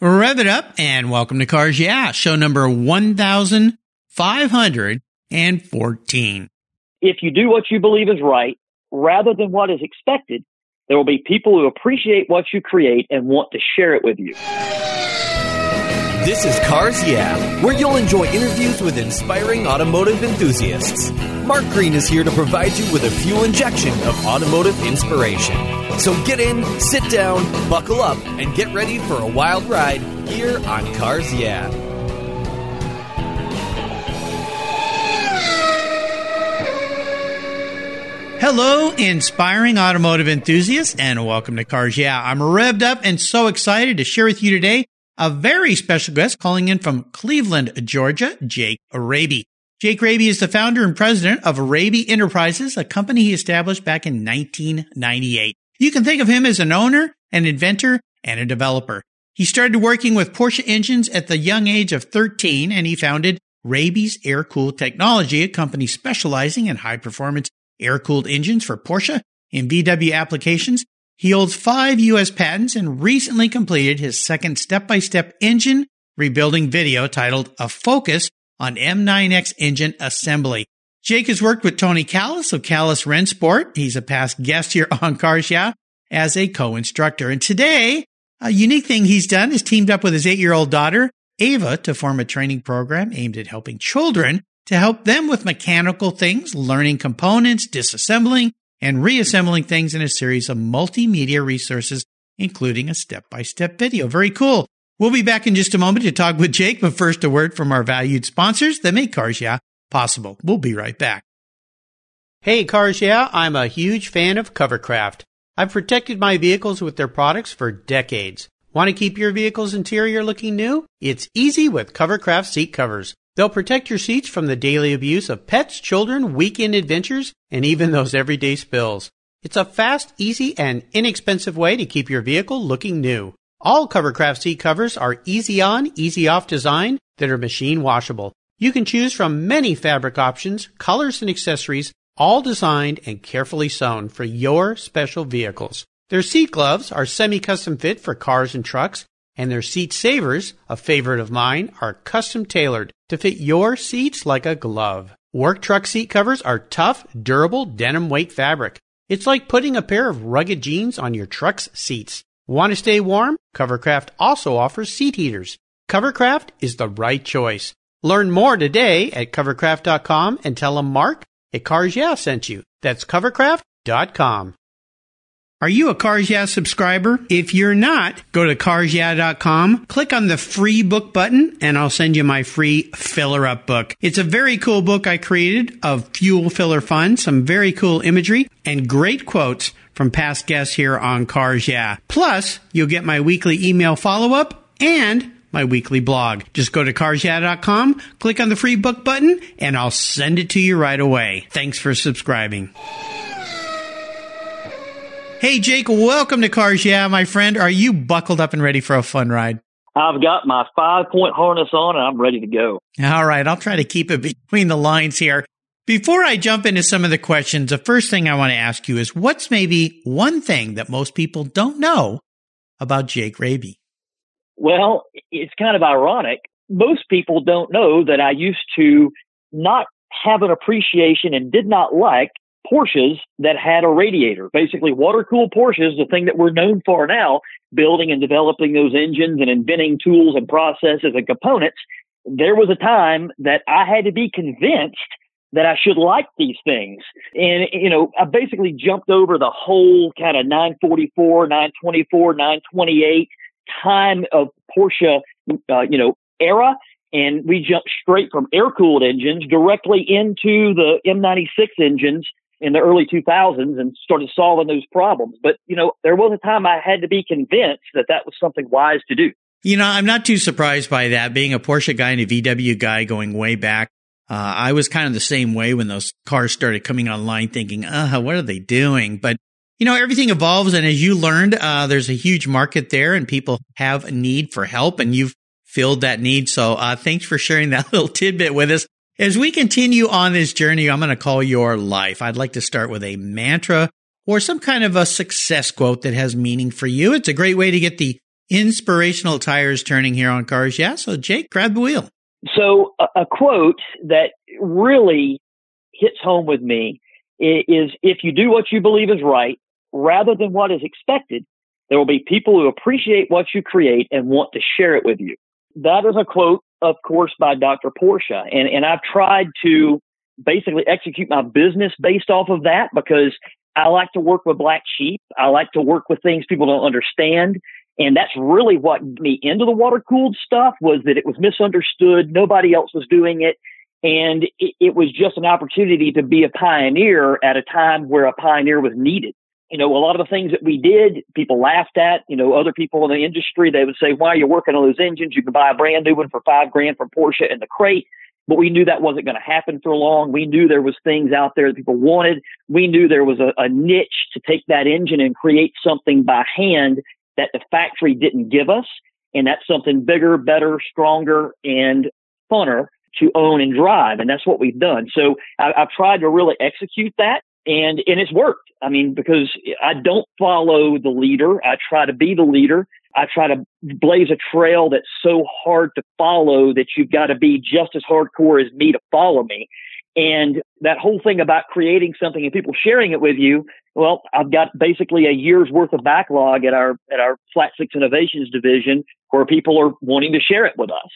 Rev it up and welcome to Cars Yeah, show number 1514. If you do what you believe is right, rather than what is expected, there will be people who appreciate what you create and want to share it with you. This is Cars Yeah, where you'll enjoy interviews with inspiring automotive enthusiasts. Mark Green is here to provide you with a fuel injection of automotive inspiration. So get in, sit down, buckle up, and get ready for a wild ride here on Cars Yeah. Hello, inspiring automotive enthusiasts, and welcome to Cars Yeah. I'm revved up and so excited to share with you today a very special guest calling in from Cleveland, Georgia, Jake Raby. Jake Raby is the founder and president of Raby Enterprises, a company he established back in 1998. You can think of him as an owner, an inventor, and a developer. He started working with Porsche engines at the young age of 13 and he founded Raby's Air Cooled Technology, a company specializing in high performance air cooled engines for Porsche and VW applications. He holds five U.S. patents and recently completed his second step by step engine rebuilding video titled A Focus on M9X engine assembly. Jake has worked with Tony Callas of Callas Rennsport. He's a past guest here on Cars Yeah as a co-instructor. And today, a unique thing he's done is teamed up with his eight-year-old daughter, Ava, to form a training program aimed at helping children to help them with mechanical things, learning components, disassembling, and reassembling things in a series of multimedia resources, including a step-by-step video. Very cool. We'll be back in just a moment to talk with Jake, but first a word from our valued sponsors that make Cars Yeah possible. We'll be right back. Hey Cars Yeah, I'm a huge fan of Covercraft. I've protected my vehicles with their products for decades. Want to keep your vehicle's interior looking new? It's easy with Covercraft seat covers. They'll protect your seats from the daily abuse of pets, children, weekend adventures, and even those everyday spills. It's a fast, easy, and inexpensive way to keep your vehicle looking new. All Covercraft seat covers are easy on, easy off design that are machine washable. You can choose from many fabric options, colors, and accessories, all designed and carefully sewn for your special vehicles. Their seat gloves are semi-custom fit for cars and trucks, and their seat savers, a favorite of mine, are custom tailored to fit your seats like a glove. Work truck seat covers are tough, durable denim weight fabric. It's like putting a pair of rugged jeans on your truck's seats. Want to stay warm? Covercraft also offers seat heaters. Covercraft is the right choice. Learn more today at covercraft.com and tell them Mark at Cars Yeah sent you. That's covercraft.com. Are you a Cars Yeah subscriber? If you're not, go to carsyeah.com, click on the free book button, and I'll send you my free filler up book. It's a very cool book I created of fuel filler fun, some very cool imagery, and great quotes from past guests here on Cars Yeah. Plus, you'll get my weekly email follow up and my weekly blog. Just go to carsyeah.com, click on the free book button, and I'll send it to you right away. Thanks for subscribing. Hey, Jake, welcome to Cars Yeah, my friend. Are you buckled up and ready for a fun ride? I've got my five point harness on and I'm ready to go. All right, I'll try to keep it between the lines here. Before I jump into some of the questions, the first thing I want to ask you is what's maybe one thing that most people don't know about Jake Raby? Well, it's kind of ironic. Most people don't know that I used to not have an appreciation and did not like Porsches that had a radiator. Basically, water cooled Porsches, the thing that we're known for now, building and developing those engines and inventing tools and processes and components. There was a time that I had to be convinced that I should like these things. And, you know, I basically jumped over the whole kind of 944, 924, 928 time of Porsche, uh, you know, era. And we jumped straight from air cooled engines directly into the M96 engines in the early 2000s and started solving those problems. But, you know, there was a time I had to be convinced that that was something wise to do. You know, I'm not too surprised by that. Being a Porsche guy and a VW guy going way back, uh, I was kind of the same way when those cars started coming online, thinking, uh, what are they doing? But you know, everything evolves. And as you learned, uh, there's a huge market there and people have a need for help and you've filled that need. So, uh, thanks for sharing that little tidbit with us. As we continue on this journey, I'm going to call your life. I'd like to start with a mantra or some kind of a success quote that has meaning for you. It's a great way to get the inspirational tires turning here on Cars Yeah. So, Jake, grab the wheel. So, a, a quote that really hits home with me is if you do what you believe is right, rather than what is expected, there will be people who appreciate what you create and want to share it with you. That is a quote, of course, by Dr. Porsche. And, and I've tried to basically execute my business based off of that because I like to work with black sheep. I like to work with things people don't understand. And that's really what got me into the water cooled stuff was that it was misunderstood. Nobody else was doing it. And it, it was just an opportunity to be a pioneer at a time where a pioneer was needed you know, a lot of the things that we did, people laughed at. You know, other people in the industry, they would say, why are you working on those engines? You can buy a brand new one for five grand from Porsche in the crate. But we knew that wasn't going to happen for long. We knew there was things out there that people wanted. We knew there was a, a niche to take that engine and create something by hand that the factory didn't give us. And that's something bigger, better, stronger, and funner to own and drive. And that's what we've done. So I, I've tried to really execute that and and it's worked. I mean, because I don't follow the leader. I try to be the leader. I try to blaze a trail that's so hard to follow that you've got to be just as hardcore as me to follow me. And that whole thing about creating something and people sharing it with you, well, I've got basically a year's worth of backlog at our at our Flat Six Innovations division where people are wanting to share it with us.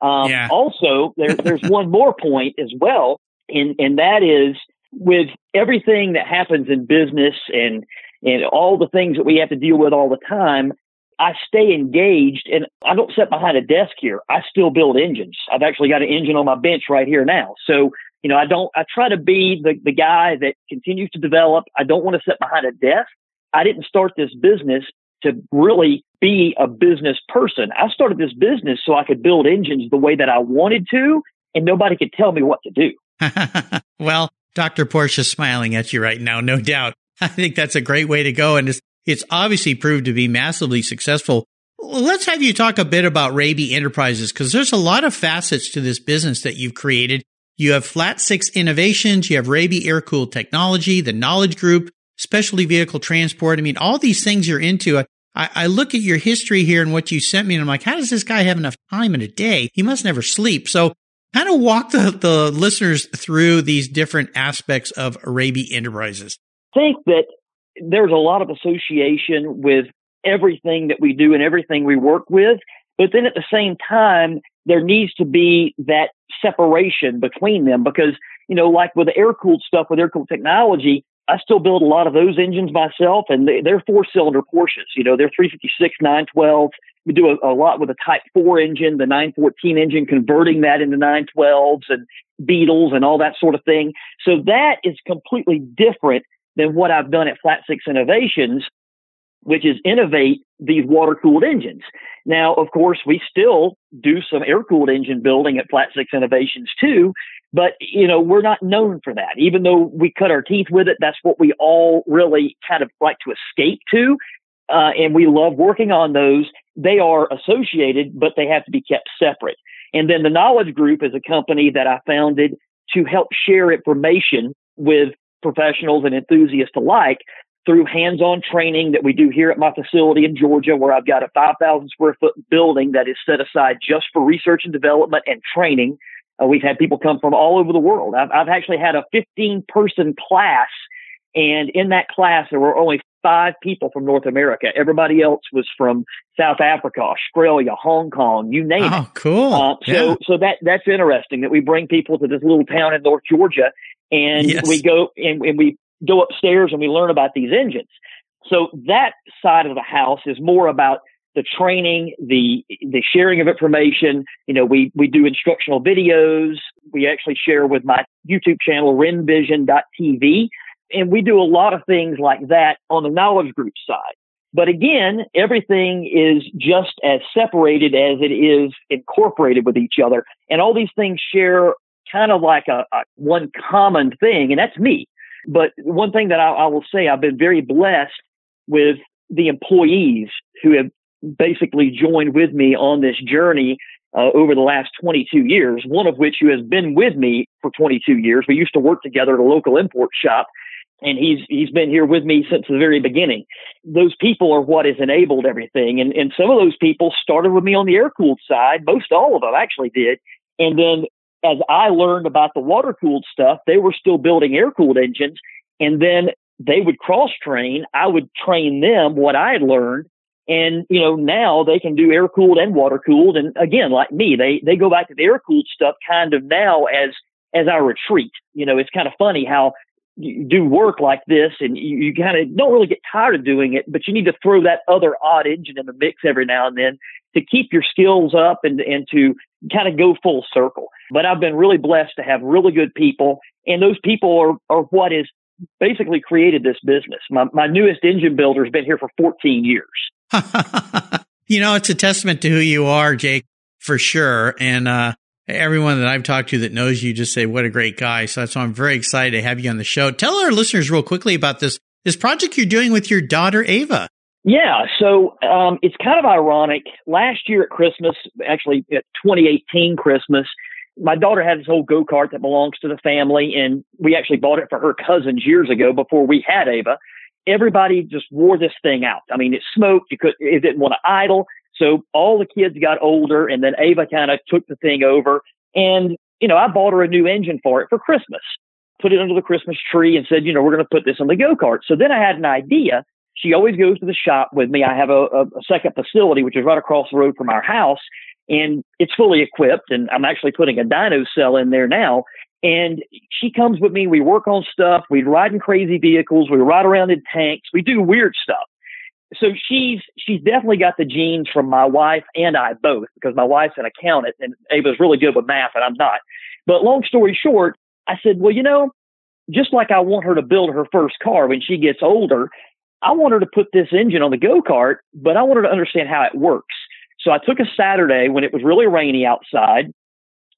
Um, yeah. Also, there, there's one more point as well, and and that is with everything that happens in business and and all the things that we have to deal with all the time, I stay engaged and I don't sit behind a desk here. I still build engines. I've actually got an engine on my bench right here now. So, you know, I don't, I try to be the, the guy that continues to develop. I don't want to sit behind a desk. I didn't start this business to really be a business person. I started this business so I could build engines the way that I wanted to and nobody could tell me what to do. well, Dr. Porsche smiling at you right now, no doubt. I think that's a great way to go. And it's, it's obviously proved to be massively successful. Let's have you talk a bit about Raby Enterprises because there's a lot of facets to this business that you've created. You have Flat Six Innovations, you have Raby Air Cooled Technology, the Knowledge Group, Specialty Vehicle Transport. I mean, all these things you're into. I, I look at your history here and what you sent me, and I'm like, how does this guy have enough time in a day? He must never sleep. So kind of walk the, the listeners through these different aspects of Raby Enterprises. Think that there's a lot of association with everything that we do and everything we work with. But then at the same time, there needs to be that separation between them because, you know, like with the air cooled stuff, with air cooled technology, I still build a lot of those engines myself and they, are four cylinder Porsches. You know, they're 356, 912, we do a, a, lot with a Type 4 engine, the 914 engine, converting that into 912s and Beetles and all that sort of thing. So that is completely different than what I've done at Flat Six Innovations, which is innovate these water cooled engines. Now, of course, we still do some air cooled engine building at Flat Six Innovations too, but you know, we're not known for that. Even though we cut our teeth with it, that's what we all really kind of like to escape to. Uh, and we love working on those they are associated, but they have to be kept separate. And then the Knowledge Group is a company that I founded to help share information with professionals and enthusiasts alike through hands-on training that we do here at my facility in Georgia, where I've got a 5,000 square foot building that is set aside just for research and development and training. Uh, we've had people come from all over the world. I've, I've actually had a 15 person class and in that class, there were only five people from North America. Everybody else was from South Africa, Australia, Hong Kong, you name oh, it. cool. Uh, so, yeah. so that, that's interesting that we bring people to this little town in North Georgia and yes. we go and, and we go upstairs and we learn about these engines. So that side of the house is more about the training, the the sharing of information. You know, we we do instructional videos. We actually share with my YouTube channel, RennVision.tv, and we do a lot of things like that on the knowledge group side. But again, everything is just as separated as it is incorporated with each other. And all these things share kind of like a, a one common thing, and that's me. But one thing that I, I will say, I've been very blessed with the employees who have basically joined with me on this journey uh, over the last 22 years, one of which who has been with me for 22 years. We used to work together at a local import shop and he's he's been here with me since the very beginning. Those people are what has enabled everything, and and some of those people started with me on the air cooled side. Most all of them actually did, and then as I learned about the water cooled stuff, they were still building air cooled engines, and then they would cross train. I would train them what I had learned. And, you know, now they can do air cooled and water cooled. And again, like me, they, they go back to the air cooled stuff kind of now as, as our retreat. You know, it's kind of funny how you do work like this and you, you kind of don't really get tired of doing it, but you need to throw that other odd engine in the mix every now and then to keep your skills up and, and to kind of go full circle. But I've been really blessed to have really good people and those people are, are what has basically created this business. My, my newest engine builder has been here for 14 years. you know, it's a testament to who you are, Jake, for sure. And, uh, everyone that I've talked to that knows you just say, what a great guy. So that's why I'm very excited to have you on the show. Tell our listeners real quickly about this, this project you're doing with your daughter, Ava. Yeah, so um, it's kind of ironic. Last year at Christmas, actually at 2018 Christmas, my daughter had this old go kart that belongs to the family, and we actually bought it for her cousins years ago before we had Ava. Everybody just wore this thing out. I mean, it smoked. You could, it didn't want to idle. So all the kids got older, and then Ava kind of took the thing over. And you know, I bought her a new engine for it for Christmas. Put it under the Christmas tree and said, you know, we're going to put this on the go kart. So then I had an idea. She always goes to the shop with me. I have a, a, a second facility, which is right across the road from our house and it's fully equipped and I'm actually putting a dyno cell in there now. And she comes with me. We work on stuff. We ride in crazy vehicles. We ride around in tanks. We do weird stuff. So she's she's definitely got the genes from my wife and I both because my wife's an accountant and Ava's really good with math and I'm not. But long story short, I said, well, you know, just like I want her to build her first car when she gets older, I want her to put this engine on the go kart, but I want her to understand how it works. So I took a Saturday when it was really rainy outside.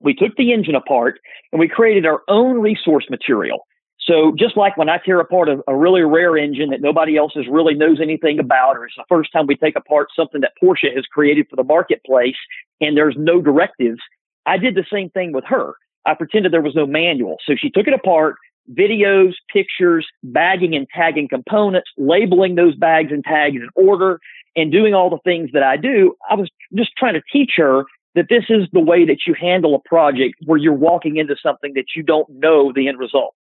We took the engine apart and we created our own resource material. So just like when I tear apart a, a, really rare engine that nobody else is really knows anything about, or it's the first time we take apart something that Porsche has created for the marketplace and there's no directives, I did the same thing with her. I pretended there was no manual. So she took it apart, videos, pictures, bagging and tagging components, labeling those bags and tags in order, and doing all the things that I do, I was just trying to teach her that this is the way that you handle a project where you're walking into something that you don't know the end result.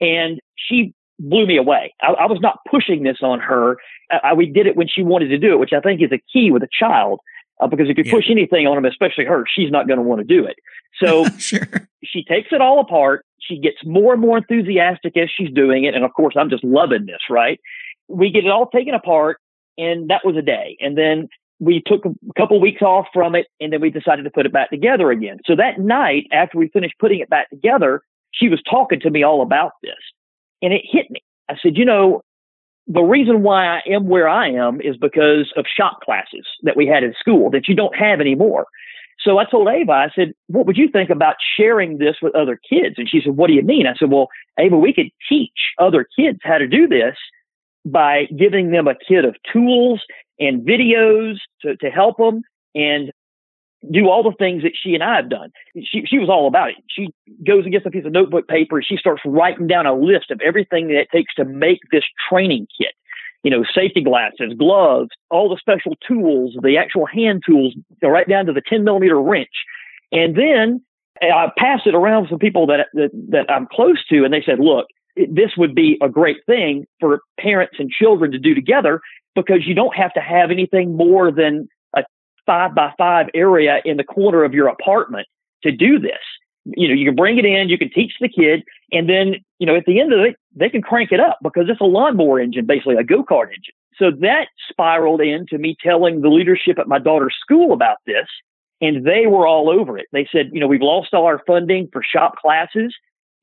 And she blew me away. I, I was not pushing this on her. I, I, we did it when she wanted to do it, which I think is a key with a child. Uh, because if you yeah. push anything on them, especially her, she's not going to want to do it. So sure. she takes it all apart. She gets more and more enthusiastic as she's doing it. And of course, I'm just loving this, right? We get it all taken apart and that was a day. And then we took a couple weeks off from it and then we decided to put it back together again. So that night after we finished putting it back together, she was talking to me all about this and it hit me. I said, you know, the reason why I am where I am is because of shop classes that we had in school that you don't have anymore. So I told Ava, I said, what would you think about sharing this with other kids? And she said, what do you mean? I said, well, Ava, we could teach other kids how to do this by giving them a kit of tools and videos to, to help them and do all the things that she and I have done. She, she was all about it. She goes and gets a piece of notebook paper. She starts writing down a list of everything that it takes to make this training kit. You know, safety glasses, gloves, all the special tools, the actual hand tools, right down to the 10 millimeter wrench. And then I passed it around some people that, that, that I'm close to, and they said, look, this would be a great thing for parents and children to do together because you don't have to have anything more than a five by five area in the corner of your apartment to do this. You know, you can bring it in, you can teach the kid, and then, you know, at the end of it, they can crank it up because it's a lawnmower engine, basically a go-kart engine. So that spiraled into me telling the leadership at my daughter's school about this, and they were all over it. They said, you know, we've lost all our funding for shop classes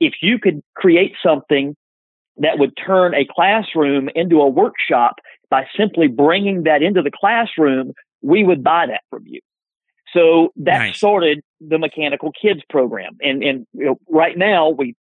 if you could create something that would turn a classroom into a workshop by simply bringing that into the classroom, we would buy that from you. So that nice. started the mechanical kids program. And, and you know, right now we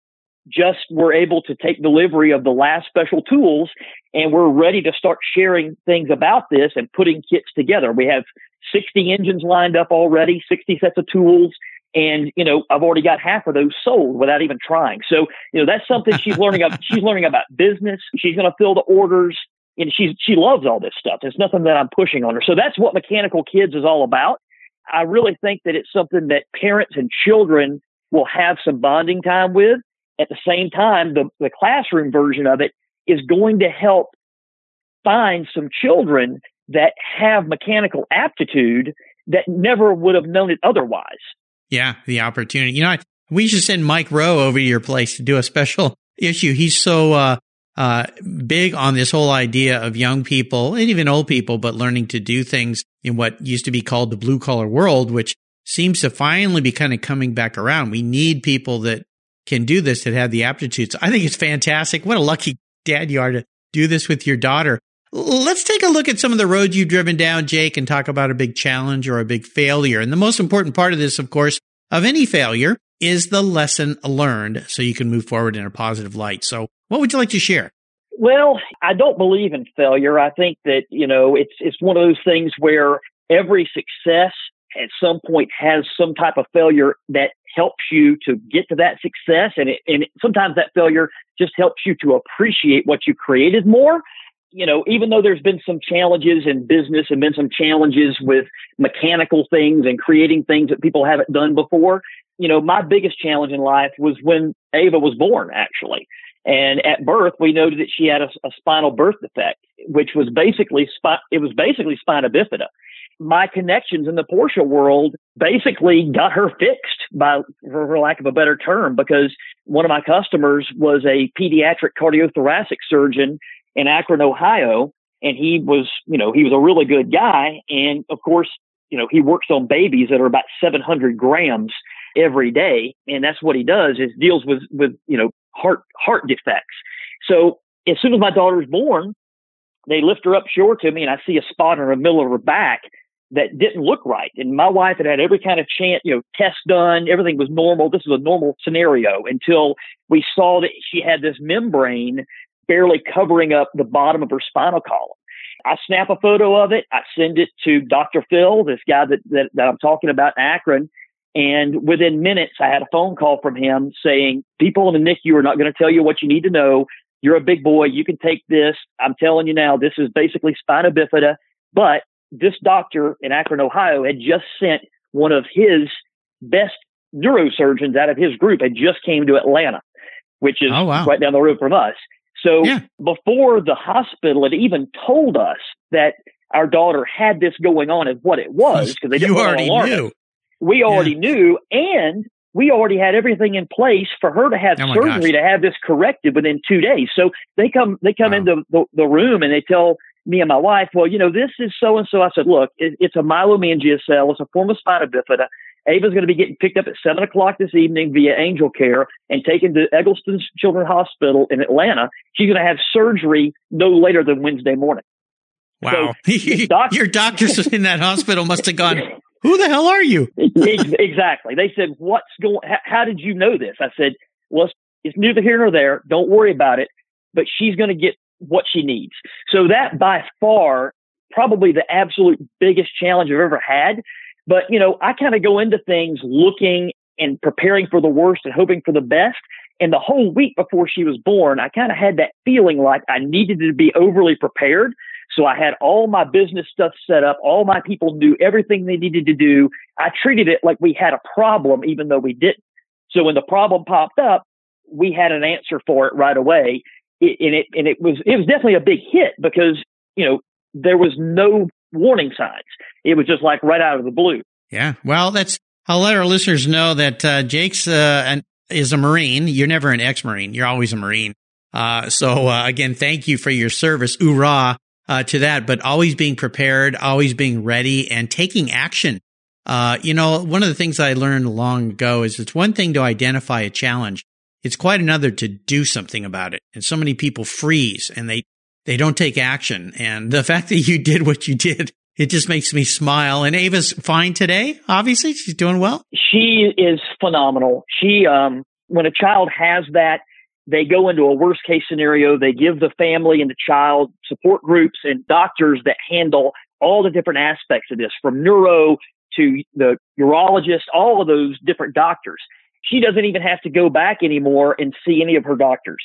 just were able to take delivery of the last special tools and we're ready to start sharing things about this and putting kits together. We have 60 engines lined up already, 60 sets of tools, And, you know, I've already got half of those sold without even trying. So, you know, that's something she's learning about. She's learning about business. She's going to fill the orders and she's, she loves all this stuff. It's nothing that I'm pushing on her. So that's what Mechanical Kids is all about. I really think that it's something that parents and children will have some bonding time with. At the same time, the, the classroom version of it is going to help find some children that have mechanical aptitude that never would have known it otherwise. Yeah, the opportunity. You know, we should send Mike Rowe over to your place to do a special issue. He's so uh, uh, big on this whole idea of young people and even old people, but learning to do things in what used to be called the blue collar world, which seems to finally be kind of coming back around. We need people that can do this that have the aptitudes. I think it's fantastic. What a lucky dad you are to do this with your daughter. Let's take a look at some of the roads you've driven down, Jake, and talk about a big challenge or a big failure. And the most important part of this, of course, of any failure is the lesson learned so you can move forward in a positive light. So what would you like to share? Well, I don't believe in failure. I think that, you know, it's, it's one of those things where every success at some point has some type of failure that helps you to get to that success. And, it, and sometimes that failure just helps you to appreciate what you created more you know, even though there's been some challenges in business and been some challenges with mechanical things and creating things that people haven't done before, you know, my biggest challenge in life was when Ava was born, actually. And at birth, we noted that she had a, a spinal birth defect, which was basically spi- it was basically spina bifida. My connections in the Porsche world basically got her fixed, by for lack of a better term, because one of my customers was a pediatric cardiothoracic surgeon in Akron, Ohio. And he was, you know, he was a really good guy. And of course, you know, he works on babies that are about 700 grams every day. And that's what he does is deals with, with, you know, heart, heart defects. So as soon as my daughter was born, they lift her up short to me and I see a spot in the middle of her back that didn't look right. And my wife had had every kind of chance, you know, test done. Everything was normal. This was a normal scenario until we saw that she had this membrane barely covering up the bottom of her spinal column. I snap a photo of it. I send it to Dr. Phil, this guy that, that, that I'm talking about in Akron. And within minutes, I had a phone call from him saying, people in the NICU are not going to tell you what you need to know. You're a big boy. You can take this. I'm telling you now, this is basically spina bifida. But this doctor in Akron, Ohio had just sent one of his best neurosurgeons out of his group had just came to Atlanta, which is oh, wow. right down the road from us. So yeah. before the hospital had even told us that our daughter had this going on and what it was, because they didn't you already knew. We already yeah. knew, and we already had everything in place for her to have oh surgery gosh. to have this corrected within two days. So they come, they come wow. into the, the room and they tell me and my wife, well, you know, this is so and so. I said, look, it, it's a myelomeningocele. It's a form of spina bifida. Ava's going to be getting picked up at seven o'clock this evening via Angel Care and taken to Egleston Children's Hospital in Atlanta. She's going to have surgery no later than Wednesday morning. Wow. So doc- Your doctors in that hospital must have gone, who the hell are you? exactly. They said, what's going, how, did you know this? I said, well, it's neither here nor there. Don't worry about it, but she's going to get what she needs. So that by far, probably the absolute biggest challenge I've ever had but, you know, I kind of go into things looking and preparing for the worst and hoping for the best. And the whole week before she was born, I kind of had that feeling like I needed to be overly prepared. So I had all my business stuff set up. All my people knew everything they needed to do. I treated it like we had a problem, even though we didn't. So when the problem popped up, we had an answer for it right away. It, and it, and it was, it was definitely a big hit because, you know, there was no warning signs. It was just like right out of the blue. Yeah. Well, that's, I'll let our listeners know that uh, Jake's uh, an, is a Marine. You're never an ex Marine, you're always a Marine. Uh, so, uh, again, thank you for your service. Hoorah uh, to that, but always being prepared, always being ready, and taking action. Uh, you know, one of the things I learned long ago is it's one thing to identify a challenge. It's quite another to do something about it. And so many people freeze and they they don't take action. And the fact that you did what you did, it just makes me smile. And Ava's fine today. Obviously, she's doing well. She is phenomenal. She, um, when a child has that, they go into a worst case scenario. They give the family and the child support groups and doctors that handle all the different aspects of this from neuro to the urologist, all of those different doctors. She doesn't even have to go back anymore and see any of her doctors.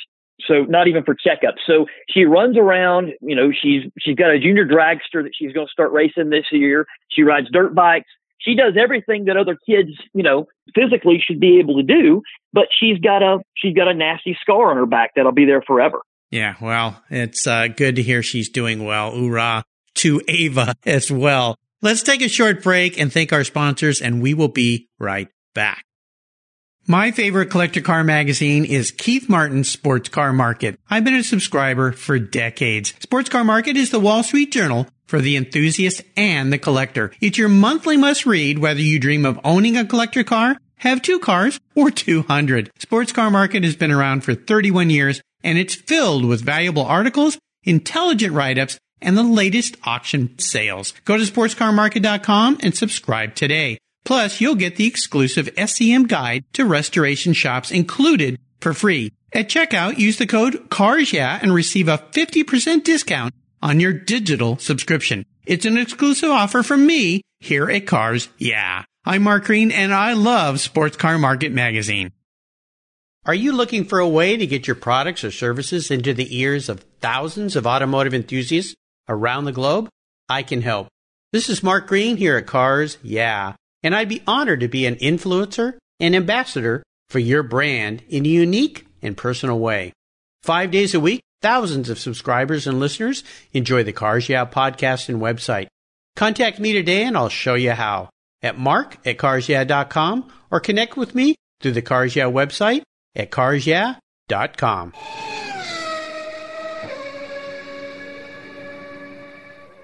So not even for checkups. So she runs around, you know, she's she's got a junior dragster that she's going to start racing this year. She rides dirt bikes. She does everything that other kids, you know, physically should be able to do, but she's got a she's got a nasty scar on her back that'll be there forever. Yeah, well, it's uh, good to hear she's doing well. Hoorah to Ava as well. Let's take a short break and thank our sponsors, and we will be right back. My favorite collector car magazine is Keith Martin's Sports Car Market. I've been a subscriber for decades. Sports Car Market is the Wall Street Journal for the enthusiast and the collector. It's your monthly must read whether you dream of owning a collector car, have two cars, or 200. Sports Car Market has been around for 31 years and it's filled with valuable articles, intelligent write-ups, and the latest auction sales. Go to sportscarmarket.com and subscribe today. Plus, you'll get the exclusive SCM guide to restoration shops included for free. At checkout, use the code CARSYEAH and receive a 50% discount on your digital subscription. It's an exclusive offer from me here at Cars Yeah. I'm Mark Green and I love Sports Car Market Magazine. Are you looking for a way to get your products or services into the ears of thousands of automotive enthusiasts around the globe? I can help. This is Mark Green here at Cars Yeah and I'd be honored to be an influencer and ambassador for your brand in a unique and personal way. Five days a week, thousands of subscribers and listeners enjoy the Cars Yeah podcast and website. Contact me today and I'll show you how at mark at carsyeah.com or connect with me through the Cars Yeah website at carsyeah.com.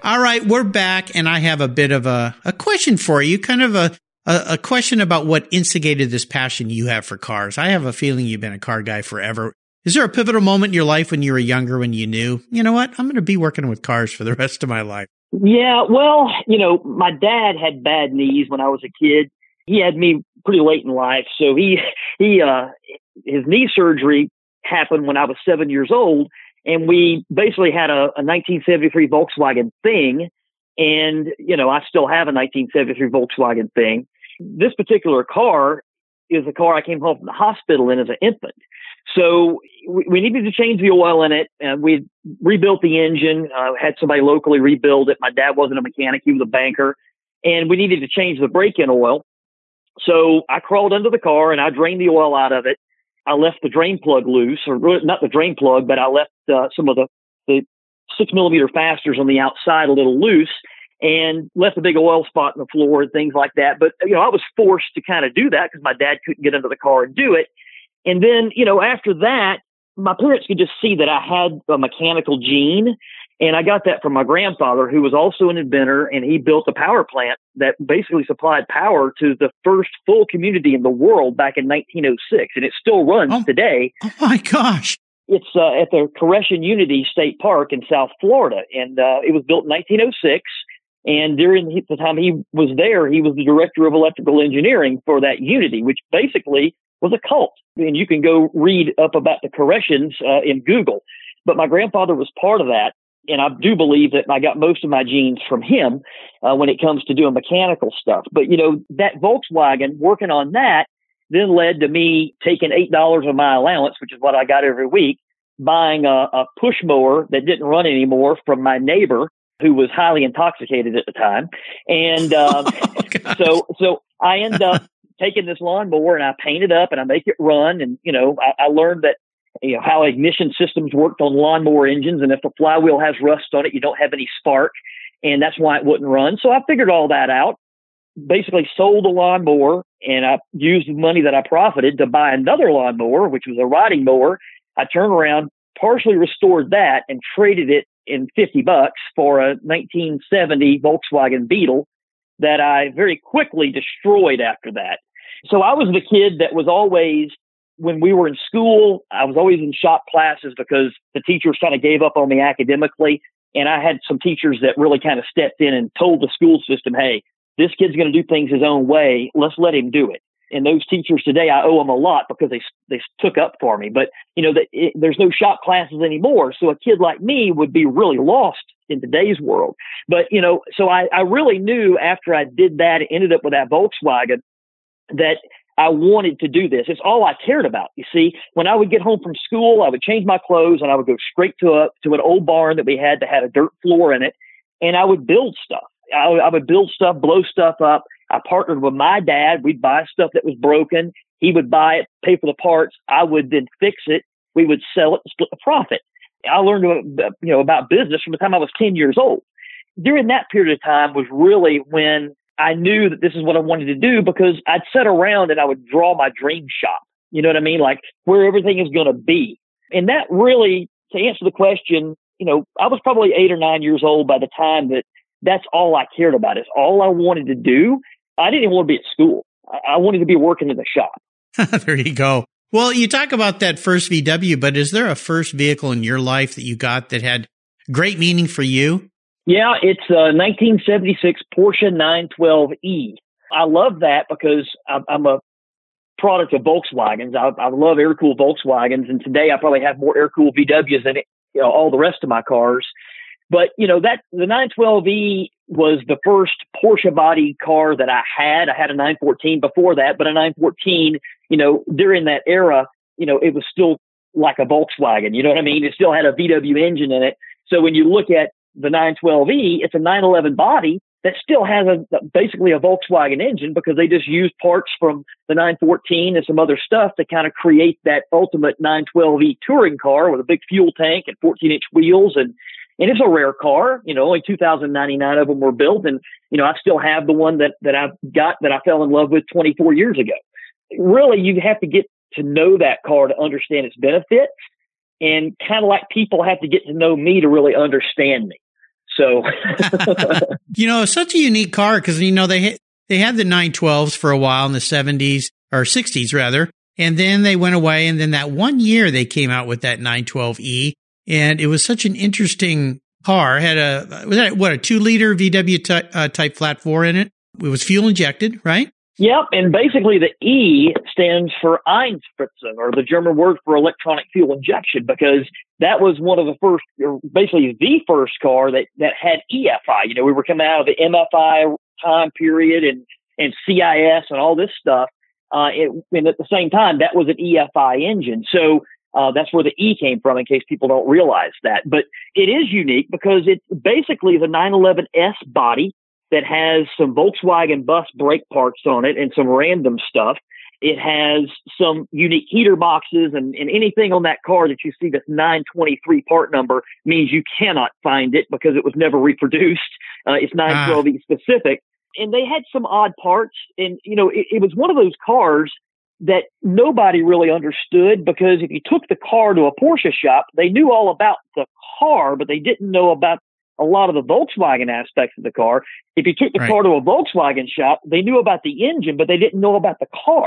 All right, we're back, and I have a bit of a, a question for you, kind of a, a, a question about what instigated this passion you have for cars. I have a feeling you've been a car guy forever. Is there a pivotal moment in your life when you were younger when you knew, you know what, I'm going to be working with cars for the rest of my life? Yeah, well, you know, my dad had bad knees when I was a kid. He had me pretty late in life, so he he uh his knee surgery happened when I was 7 years old and we basically had a, a 1973 Volkswagen thing. And, you know, I still have a 1973 Volkswagen thing. This particular car is a car I came home from the hospital in as an infant. So we, we needed to change the oil in it. And we rebuilt the engine, uh, had somebody locally rebuild it. My dad wasn't a mechanic. He was a banker and we needed to change the brake in oil. So I crawled under the car and I drained the oil out of it I left the drain plug loose, or not the drain plug, but I left uh, some of the, the six millimeter fasters on the outside a little loose and left a big oil spot in the floor and things like that. But, you know, I was forced to kind of do that because my dad couldn't get into the car and do it. And then, you know, after that, my parents could just see that I had a mechanical gene and I got that from my grandfather, who was also an inventor, and he built a power plant that basically supplied power to the first full community in the world back in 1906, and it still runs oh, today. Oh my gosh! It's uh, at the Koreshan Unity State Park in South Florida, and uh, it was built in 1906. And during the time he was there, he was the director of electrical engineering for that unity, which basically was a cult. And you can go read up about the Koreshans uh, in Google. But my grandfather was part of that and I do believe that I got most of my genes from him uh, when it comes to doing mechanical stuff. But you know that Volkswagen working on that then led to me taking eight dollars of my allowance, which is what I got every week, buying a, a push mower that didn't run anymore from my neighbor who was highly intoxicated at the time, and um, oh, so so I end up taking this lawnmower and I paint it up and I make it run, and you know I, I learned that you know, how ignition systems worked on lawnmower engines. And if the flywheel has rust on it, you don't have any spark. And that's why it wouldn't run. So I figured all that out. Basically sold a lawnmower and I used the money that I profited to buy another lawnmower, which was a riding mower. I turned around, partially restored that and traded it in 50 bucks for a 1970 Volkswagen Beetle that I very quickly destroyed after that. So I was the kid that was always when we were in school, I was always in shop classes because the teachers kind of gave up on me academically. And I had some teachers that really kind of stepped in and told the school system, hey, this kid's going to do things his own way. Let's let him do it. And those teachers today, I owe them a lot because they they took up for me. But you know, the, it, there's no shop classes anymore, so a kid like me would be really lost in today's world. But you know, so I, I really knew after I did that, ended up with that Volkswagen, that I wanted to do this. It's all I cared about. You see, when I would get home from school, I would change my clothes and I would go straight to a to an old barn that we had that had a dirt floor in it, and I would build stuff. I, I would build stuff, blow stuff up. I partnered with my dad. We'd buy stuff that was broken. He would buy it, pay for the parts. I would then fix it. We would sell it and split the profit. I learned, you know, about business from the time I was 10 years old. During that period of time was really when I knew that this is what I wanted to do because I'd sit around and I would draw my dream shop. You know what I mean? Like where everything is going to be. And that really, to answer the question, you know, I was probably eight or nine years old by the time that that's all I cared about. It's all I wanted to do. I didn't even want to be at school. I wanted to be working in the shop. there you go. Well, you talk about that first VW, but is there a first vehicle in your life that you got that had great meaning for you? Yeah, it's uh, a 1976 Porsche 912E. I love that because I'm a product of Volkswagens. I, I love air cooled Volkswagens, and today I probably have more air cooled VWs than you know, all the rest of my cars. But you know that the 912e was the first Porsche body car that I had. I had a 914 before that, but a 914, you know, during that era, you know, it was still like a Volkswagen. You know what I mean? It still had a VW engine in it. So when you look at the 912e, it's a 911 body that still has a basically a Volkswagen engine because they just used parts from the 914 and some other stuff to kind of create that ultimate 912e touring car with a big fuel tank and 14 inch wheels and and it's a rare car. You know, only 2,099 of them were built, and you know, I still have the one that that I've got that I fell in love with 24 years ago. Really, you have to get to know that car to understand its benefits, and kind of like people have to get to know me to really understand me. So, you know, such a unique car because you know they they had the 912s for a while in the 70s or 60s rather, and then they went away, and then that one year they came out with that 912e and it was such an interesting car. It had a was that what a two liter VW uh, type flat four in it. It was fuel injected, right? Yep, and basically the E stands for Einspritzen, or the German word for electronic fuel injection, because that was one of the first, or basically the first car that that had EFI. You know, we were coming out of the MFI time period and and CIS and all this stuff. Uh, it, and at the same time, that was an EFI engine. So uh, that's where the E came from, in case people don't realize that. But it is unique because it's basically the 911S body that has some Volkswagen bus brake parts on it and some random stuff. It has some unique heater boxes and, and anything on that car that you see that's 923 part number means you cannot find it because it was never reproduced. Uh, it's 912E ah. specific. And they had some odd parts. And, you know, it, it was one of those cars that nobody really understood because if you took the car to a Porsche shop, they knew all about the car, but they didn't know about a lot of the Volkswagen aspects of the car. If you took the right. car to a Volkswagen shop, they knew about the engine, but they didn't know about the car.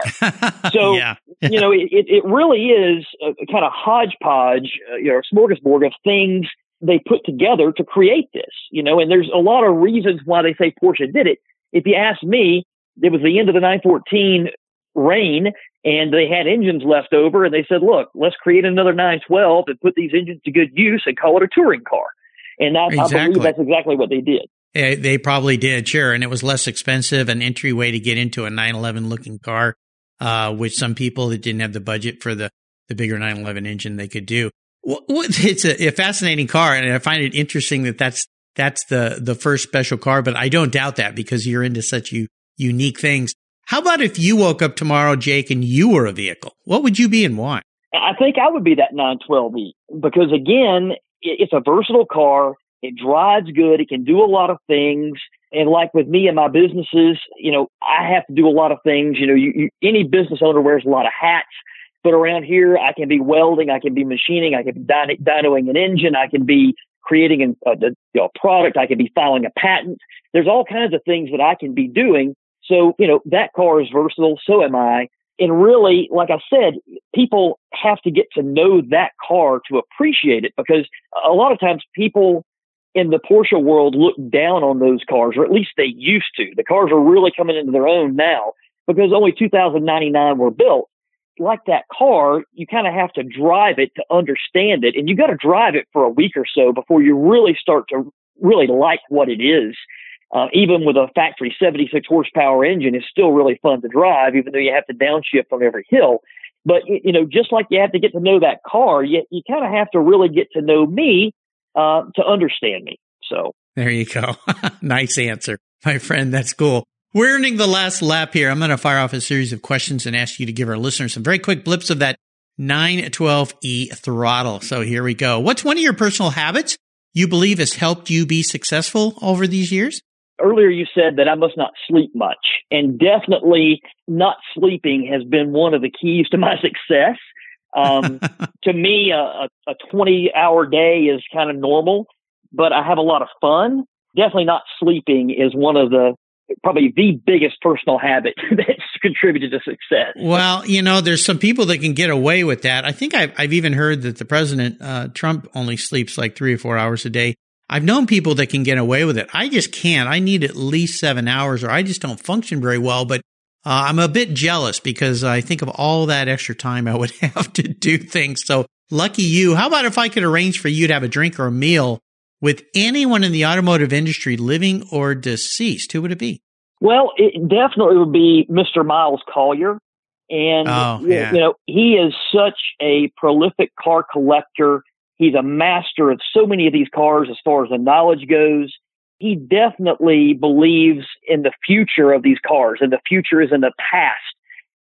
so, yeah. you know, it, it really is a kind of hodgepodge, uh, you know, smorgasbord of things they put together to create this, you know, and there's a lot of reasons why they say Porsche did it. If you ask me, it was the end of the 914 reign and they had engines left over and they said, look, let's create another 912 and put these engines to good use and call it a touring car. And that, exactly. I believe that's exactly what they did. They probably did, sure. And it was less expensive, an entryway to get into a 911 looking car, uh, which some people that didn't have the budget for the, the bigger 911 engine they could do. It's a, a fascinating car, and I find it interesting that that's that's the the first special car. But I don't doubt that because you're into such u- unique things. How about if you woke up tomorrow, Jake, and you were a vehicle? What would you be and why? I think I would be that 912E because again, it's a versatile car. It drives good. It can do a lot of things. And like with me and my businesses, you know, I have to do a lot of things. You know, you, you, any business owner wears a lot of hats. But around here, I can be welding, I can be machining, I can be dynoing an engine, I can be creating a, a, you know, product, I can be filing a patent. There's all kinds of things that I can be doing so, you know, that car is versatile. So am I. And really, like I said, people have to get to know that car to appreciate it because a lot of times people in the Porsche world look down on those cars, or at least they used to. The cars are really coming into their own now. because only 2,099 were built. Like that car, you kind of have to drive it to understand it, and you got to drive it for a week or so before you really start to really like what it is. Uh, even with a factory 76 horsepower engine, it's still really fun to drive, even though you have to downshift on every hill. But you know, just like you have to get to know that car, you you kind of have to really get to know me uh, to understand me. So there you go. nice answer, my friend. That's cool. We're earning the last lap here. I'm going to fire off a series of questions and ask you to give our listeners some very quick blips of that 912E throttle. So here we go. What's one of your personal habits you believe has helped you be successful over these years? Earlier, you said that I must not sleep much, and definitely not sleeping has been one of the keys to my success. Um, to me, a, a 20 hour day is kind of normal, but I have a lot of fun. Definitely not sleeping is one of the probably the biggest personal habit that's contributed to success. Well, you know, there's some people that can get away with that. I think I've, I've even heard that the president, uh, Trump only sleeps like three or four hours a day. I've known people that can get away with it. I just can't. I need at least seven hours or I just don't function very well. But uh, I'm a bit jealous because I think of all that extra time I would have to do things. So lucky you. How about if I could arrange for you to have a drink or a meal with anyone in the automotive industry, living or deceased? Who would it be? Well, it definitely would be Mr. Miles Collier. And, oh, yeah. you know, he is such a prolific car collector. He's a master of so many of these cars as far as the knowledge goes. He definitely believes in the future of these cars, and the future is in the past.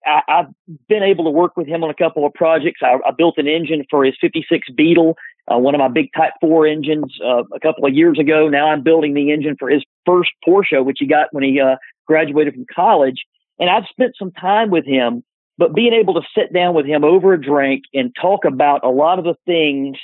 I, have been able to work with him on a couple of projects. I, I built an engine for his 56 Beetle uh, one of my big Type 4 engines uh, a couple of years ago. Now I'm building the engine for his first Porsche, which he got when he uh, graduated from college. And I've spent some time with him, but being able to sit down with him over a drink and talk about a lot of the things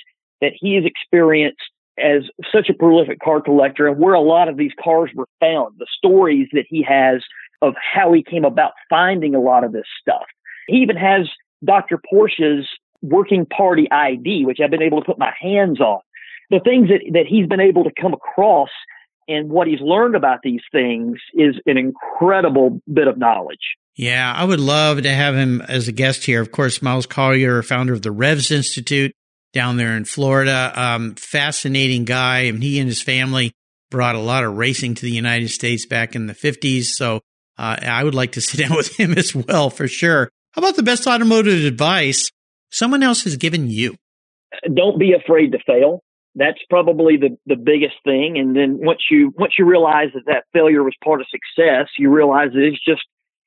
that he has experienced as such a prolific car collector and where a lot of these cars were found, the stories that he has of how he came about finding a lot of this stuff. He even has Dr. Porsche's working party ID, which I've been able to put my hands on. The things that, that he's been able to come across and what he's learned about these things is an incredible bit of knowledge. Yeah, I would love to have him as a guest here. Of course, Miles Collier, founder of the Revs Institute down there in Florida. Um, fascinating guy. and he and his family brought a lot of racing to the United States back in the 50s. So uh, I would like to sit down with him as well for sure. How about the best automotive advice someone else has given you? Don't be afraid to fail. That's probably the, the biggest thing. And then once you, once you realize that that failure was part of success, you realize that it's just,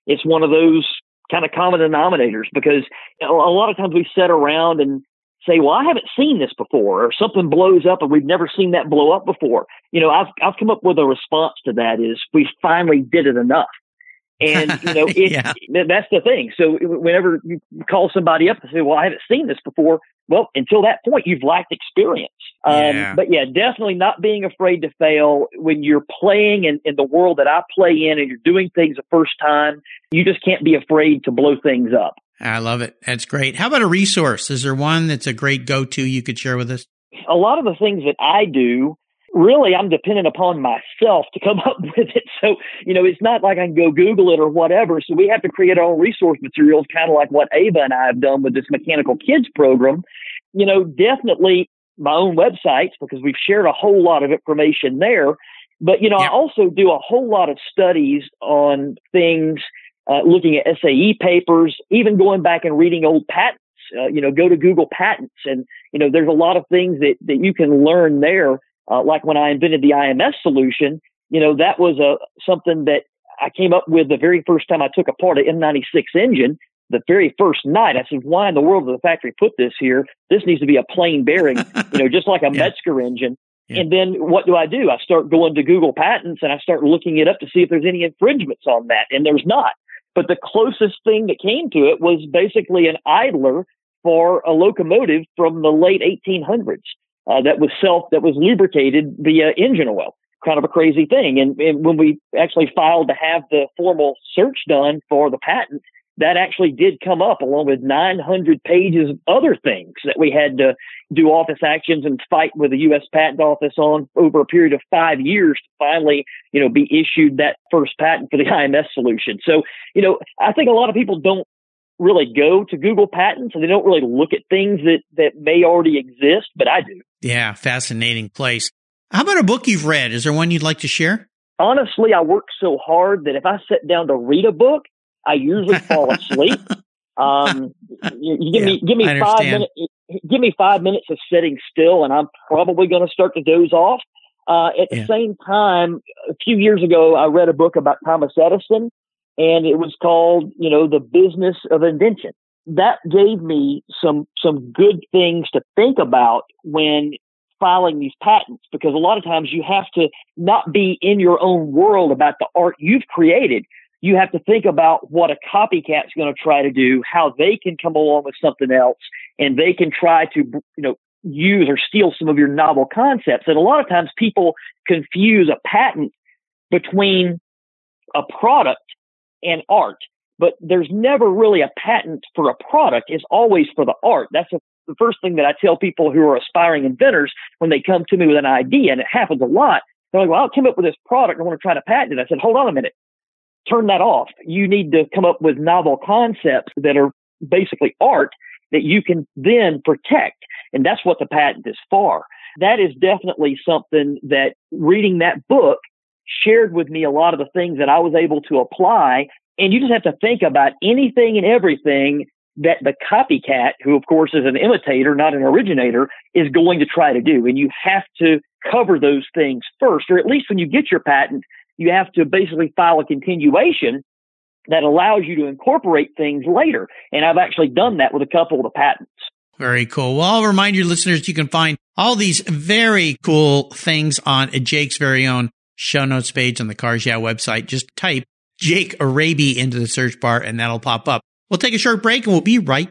it's one of those kind of common denominators because a lot of times we sit around and say, well, I haven't seen this before or something blows up and we've never seen that blow up before. You know, I've, I've come up with a response to that is we finally did it enough. And you know, it, yeah. that's the thing. So whenever you call somebody up and say, "Well, I haven't seen this before," well, until that point, you've lacked experience. Um, yeah. But yeah, definitely not being afraid to fail when you're playing in, in the world that I play in, and you're doing things the first time. You just can't be afraid to blow things up. I love it. That's great. How about a resource? Is there one that's a great go-to you could share with us? A lot of the things that I do really I'm dependent upon myself to come up with it. So, you know, it's not like I can go Google it or whatever. So we have to create our own resource materials, kind of like what Ava and I have done with this mechanical kids program. You know, definitely my own websites because we've shared a whole lot of information there. But, you know, yeah. I also do a whole lot of studies on things, uh, looking at SAE papers, even going back and reading old patents. Uh, you know, go to Google Patents and, you know, there's a lot of things that, that you can learn there uh, like when I invented the IMS solution, you know, that was a something that I came up with the very first time I took apart an M96 engine. The very first night, I said, "Why in the world did the factory put this here? This needs to be a plain bearing, you know, just like a yeah. Mezger engine." Yeah. And then what do I do? I start going to Google Patents and I start looking it up to see if there's any infringements on that, and there's not. But the closest thing that came to it was basically an idler for a locomotive from the late 1800s uh, that was self that was lubricated via engine oil. Kind of a crazy thing. And, and when we actually filed to have the formal search done for the patent, that actually did come up along with 900 pages of other things that we had to do office actions and fight with the U.S. Patent Office on over a period of five years to finally, you know, be issued that first patent for the IMS solution. So, you know, I think a lot of people don't really go to Google Patents and they don't really look at things that, that may already exist, but I do. Yeah, fascinating place. How about a book you've read? Is there one you'd like to share? Honestly, I work so hard that if I sit down to read a book, I usually fall asleep. um, you, you give yeah, me give me five minutes. Give me five minutes of sitting still, and I'm probably going to start to doze off. Uh, at the yeah. same time, a few years ago, I read a book about Thomas Edison, and it was called, you know, the business of invention. That gave me some some good things to think about when filing these patents because a lot of times you have to not be in your own world about the art you've created you have to think about what a copycat's going to try to do, how they can come along with something else, and they can try to, you know, use or steal some of your novel concepts. And a lot of times people confuse a patent between a product and art, but there's never really a patent for a product. It's always for the art. That's a, the first thing that I tell people who are aspiring inventors when they come to me with an idea, and it happens a lot. They're like, well, I came up with this product. I want to try to patent it. I said, hold on a minute turn that off. You need to come up with novel concepts that are basically art that you can then protect. And that's what the patent is for. That is definitely something that reading that book shared with me a lot of the things that I was able to apply. And you just have to think about anything and everything that the copycat, who of course is an imitator, not an originator, is going to try to do. And you have to cover those things first, or at least when you get your patent, you have to basically file a continuation that allows you to incorporate things later. And I've actually done that with a couple of the patents. Very cool. Well, I'll remind your listeners you can find all these very cool things on Jake's very own show notes page on the Cars Yeah website. Just type Jake Raby into the search bar and that'll pop up. We'll take a short break and we'll be right.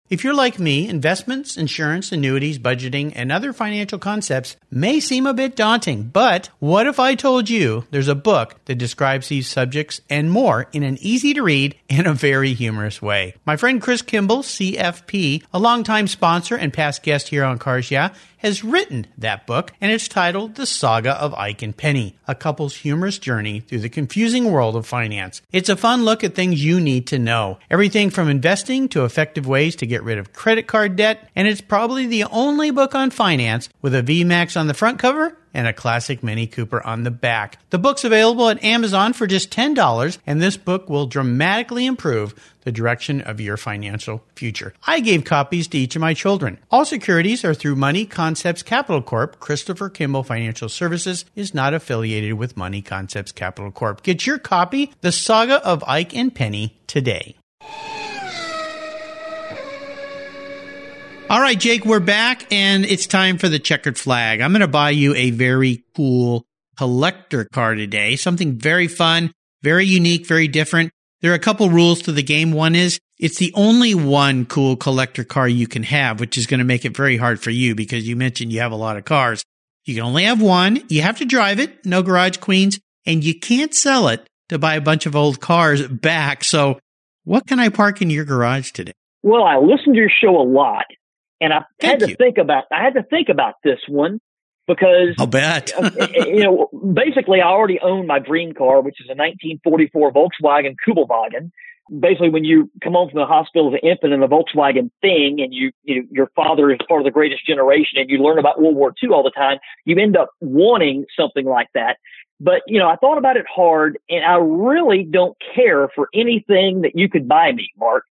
If you're like me, investments, insurance, annuities, budgeting, and other financial concepts may seem a bit daunting, but what if I told you there's a book that describes these subjects and more in an easy to read and a very humorous way? My friend Chris Kimball, CFP, a longtime sponsor and past guest here on Cars Yeah, has written that book, and it's titled The Saga of Ike and Penny, a couple's humorous journey through the confusing world of finance. It's a fun look at things you need to know. Everything from investing to effective ways to get rid of credit card debt, and it's probably the only book on finance with a VMAX on the front cover and a classic Mini Cooper on the back. The book's available at Amazon for just $10, and this book will dramatically improve the direction of your financial future. I gave copies to each of my children. All securities are through Money Concepts Capital Corp. Christopher Kimball Financial Services is not affiliated with Money Concepts Capital Corp. Get your copy, The Saga of Ike and Penny, today. All right, Jake, we're back and it's time for the checkered flag. I'm going to buy you a very cool collector car today, something very fun, very unique, very different. There are a couple rules to the game. One is it's the only one cool collector car you can have, which is going to make it very hard for you because you mentioned you have a lot of cars. You can only have one. You have to drive it. No garage queens and you can't sell it to buy a bunch of old cars back. So what can I park in your garage today? Well, I listen to your show a lot and I Thank had to you. think about, I had to think about this one because I'll bet. You know, basically I already own my dream car, which is a 1944 Volkswagen Kubelwagen. Basically, when you come home from the hospital as an infant in a Volkswagen thing and you, you know, your father is part of the greatest generation and you learn about World War II all the time, you end up wanting something like that. But, you know, I thought about it hard and I really don't care for anything that you could buy me, Mark.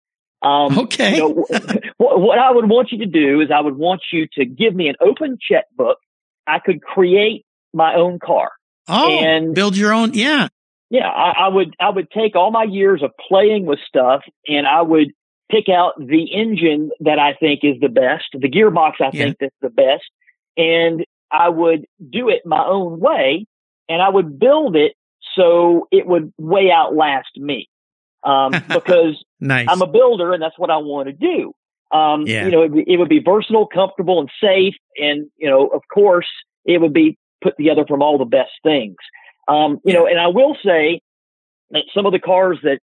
Um, okay. You know, what, what I would want you to do is I would want you to give me an open checkbook. I could create my own car. Oh, and build your own. Yeah. Yeah. I, I would, I would take all my years of playing with stuff and I would pick out the engine that I think is the best, the gearbox I yeah. think that's the best. And I would do it my own way and I would build it so it would way outlast me. Um, because nice. I'm a builder and that's what I want to do. Um, Yeah. you know, it, it would be versatile, comfortable, and safe. And, you know, of course, it would be put together from all the best things. Um, you know, and I will say that some of the cars that,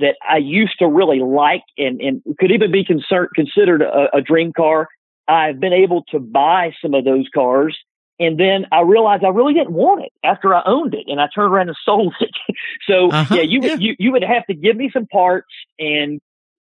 that I used to really like and, and could even be concerned, considered a, a dream car, I've been able to buy some of those cars. And then I realized I really didn't want it after I owned it and I turned around and sold it. so Uh-huh, yeah, you, yeah. would you, you would have to give me some parts and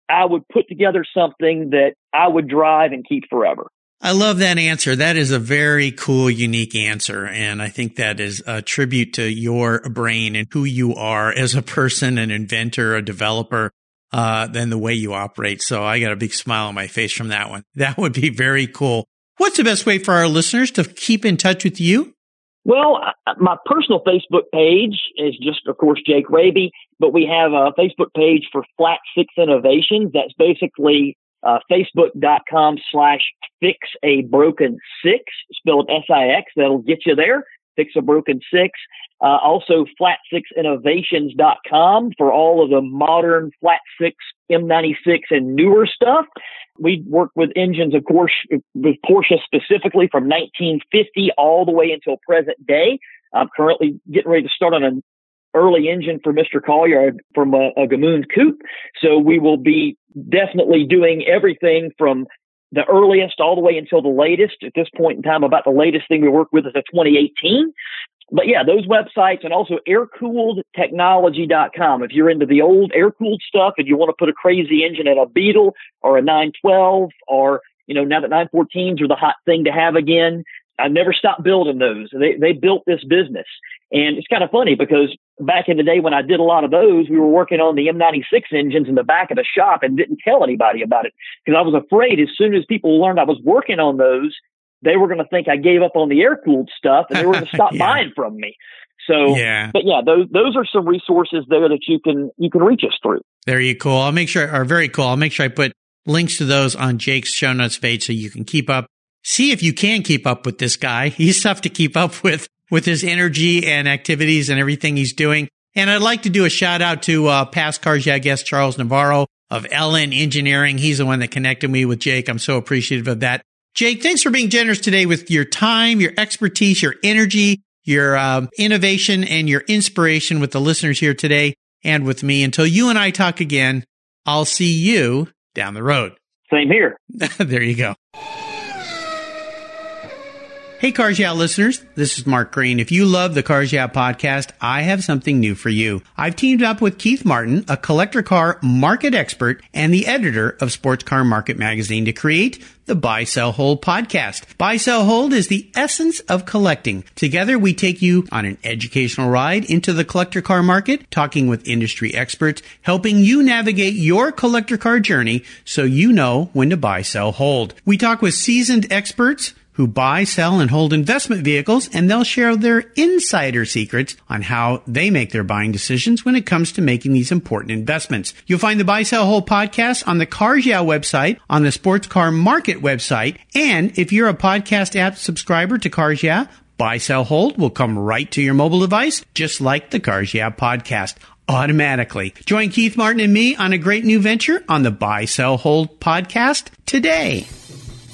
I would put together something that I would drive and keep forever. I love that answer. That is a very cool, unique answer. And I think that is a tribute to your brain and who you are as a person, an inventor, a developer, uh, than the way you operate. So I got a big smile on my face from that one. That would be very cool. What's the best way for our listeners to keep in touch with you? Well, my personal Facebook page is just, of course, Jake Raby, but we have a Facebook page for Flat Six Innovations. That's basically uh, facebook.com slash fix a broken six, spelled S-I-X. That'll get you there. Fix a broken six. Uh, also flat6innovations.com for all of the modern flat six M96 and newer stuff. We work with engines, of course, with Porsche specifically from 1950 all the way until present day. I'm currently getting ready to start on an early engine for Mr. Collier from a, a Gmünd coupe. So we will be definitely doing everything from the earliest all the way until the latest. At this point in time, about the latest thing we work with is a 2018. But yeah, those websites and also aircooledtechnology.com. If you're into the old air cooled stuff and you want to put a crazy engine in a Beetle or a 912 or, you know, now that 914s are the hot thing to have again, I never stopped building those. They, they built this business. And it's kind of funny because back in the day when I did a lot of those, we were working on the M96 engines in the back of the shop and didn't tell anybody about it because I was afraid as soon as people learned I was working on those, they were going to think I gave up on the air cooled stuff and they were going to stop Yeah. buying from me. So, Yeah. but yeah, those those are some resources there that you can you can reach us through. Very cool. I'll make sure, or very cool. I'll make sure I put links to those on Jake's show notes page so you can keep up. See if you can keep up with this guy. He's tough to keep up with, with his energy and activities and everything he's doing. And I'd like to do a shout out to uh, past Cars Yeah guest Charles Navarro of LN Engineering. He's the one that connected me with Jake. I'm so appreciative of that. Jake, thanks for being generous today with your time, your expertise, your energy, your um, innovation, and your inspiration with the listeners here today and with me. Until you and I talk again, I'll see you down the road. Same here. there you go. Hey, Cars Yeah listeners, this is Mark Green. If you love the Cars Yeah podcast, I have something new for you. I've teamed up with Keith Martin, a collector car market expert and the editor of Sports Car Market Magazine to create the Buy, Sell, Hold podcast. Buy, Sell, Hold is the essence of collecting. Together, we take you on an educational ride into the collector car market, talking with industry experts, helping you navigate your collector car journey so you know when to buy, sell, hold. We talk with seasoned experts who buy, sell, and hold investment vehicles, and they'll share their insider secrets on how they make their buying decisions when it comes to making these important investments. You'll find the Buy, Sell, Hold podcast on the Cars Yeah website, on the Sports Car Market website, and if you're a podcast app subscriber to Cars Yeah, Buy, Sell, Hold will come right to your mobile device, just like the Cars Yeah podcast automatically. Join Keith Martin and me on a great new venture on the Buy, Sell, Hold podcast today.